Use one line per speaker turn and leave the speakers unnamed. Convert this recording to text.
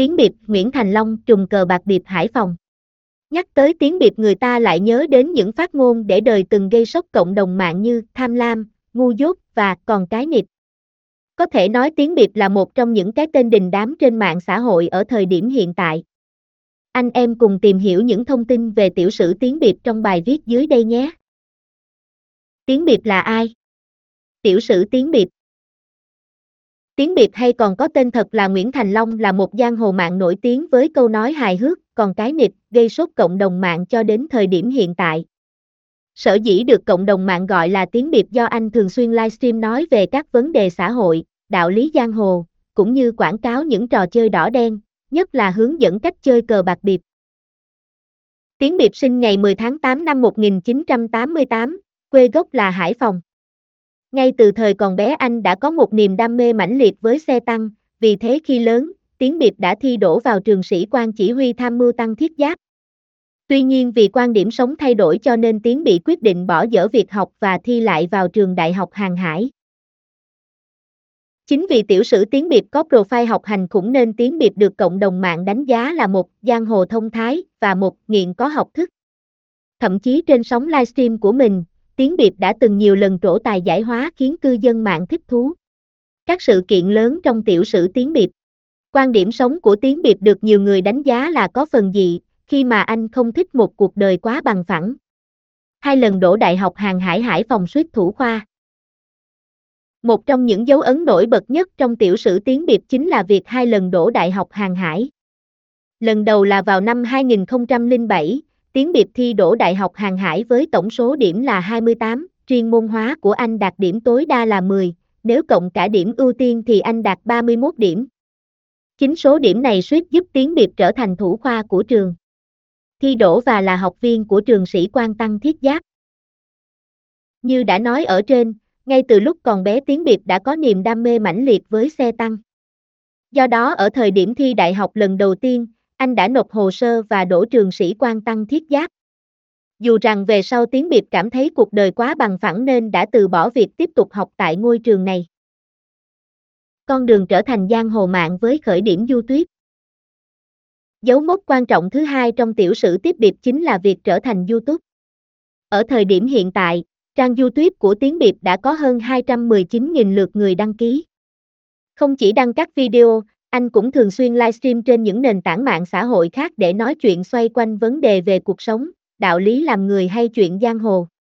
Tiếng Biệp, Nguyễn Thành Long, trùng cờ bạc Biệp Hải Phòng. Nhắc tới tiếng Biệp người ta lại nhớ đến những phát ngôn để đời từng gây sốc cộng đồng mạng như tham lam, ngu dốt và còn cái nịp. Có thể nói tiếng Biệp là một trong những cái tên đình đám trên mạng xã hội ở thời điểm hiện tại. Anh em cùng tìm hiểu những thông tin về tiểu sử tiếng Biệp trong bài viết dưới đây nhé. Tiếng Biệp là ai? Tiểu sử tiếng Biệp Tiếng Biệt hay còn có tên thật là Nguyễn Thành Long là một giang hồ mạng nổi tiếng với câu nói hài hước, còn cái nịch, gây sốt cộng đồng mạng cho đến thời điểm hiện tại. Sở dĩ được cộng đồng mạng gọi là tiếng Biệt do anh thường xuyên livestream nói về các vấn đề xã hội, đạo lý giang hồ, cũng như quảng cáo những trò chơi đỏ đen, nhất là hướng dẫn cách chơi cờ bạc biệt. Tiến Biệp sinh ngày 10 tháng 8 năm 1988, quê gốc là Hải Phòng. Ngay từ thời còn bé anh đã có một niềm đam mê mãnh liệt với xe tăng, vì thế khi lớn, Tiến Biệt đã thi đổ vào trường sĩ quan chỉ huy tham mưu tăng thiết giáp. Tuy nhiên vì quan điểm sống thay đổi cho nên Tiến bị quyết định bỏ dở việc học và thi lại vào trường đại học hàng hải. Chính vì tiểu sử Tiến Biệt có profile học hành khủng nên Tiến Biệt được cộng đồng mạng đánh giá là một giang hồ thông thái và một nghiện có học thức. Thậm chí trên sóng livestream của mình, Tiến Biệp đã từng nhiều lần trổ tài giải hóa khiến cư dân mạng thích thú. Các sự kiện lớn trong tiểu sử Tiến Biệp Quan điểm sống của Tiến Biệp được nhiều người đánh giá là có phần dị, khi mà anh không thích một cuộc đời quá bằng phẳng. Hai lần đổ đại học hàng hải hải phòng suýt thủ khoa. Một trong những dấu ấn nổi bật nhất trong tiểu sử Tiến Biệp chính là việc hai lần đổ đại học hàng hải. Lần đầu là vào năm 2007, Tiến Biệp thi đổ đại học hàng hải với tổng số điểm là 28, riêng môn hóa của anh đạt điểm tối đa là 10, nếu cộng cả điểm ưu tiên thì anh đạt 31 điểm. Chính số điểm này suýt giúp Tiến Biệp trở thành thủ khoa của trường. Thi đổ và là học viên của trường sĩ quan tăng thiết giáp. Như đã nói ở trên, ngay từ lúc còn bé Tiến Biệp đã có niềm đam mê mãnh liệt với xe tăng. Do đó ở thời điểm thi đại học lần đầu tiên, anh đã nộp hồ sơ và đổ trường sĩ quan tăng thiết giáp. Dù rằng về sau Tiến Biệt cảm thấy cuộc đời quá bằng phẳng nên đã từ bỏ việc tiếp tục học tại ngôi trường này. Con đường trở thành giang hồ mạng với khởi điểm du tuyết. Dấu mốc quan trọng thứ hai trong tiểu sử tiếp điệp chính là việc trở thành YouTube. Ở thời điểm hiện tại, trang YouTube của Tiến Biệp đã có hơn 219.000 lượt người đăng ký. Không chỉ đăng các video, anh cũng thường xuyên livestream trên những nền tảng mạng xã hội khác để nói chuyện xoay quanh vấn đề về cuộc sống, đạo lý làm người hay chuyện giang hồ.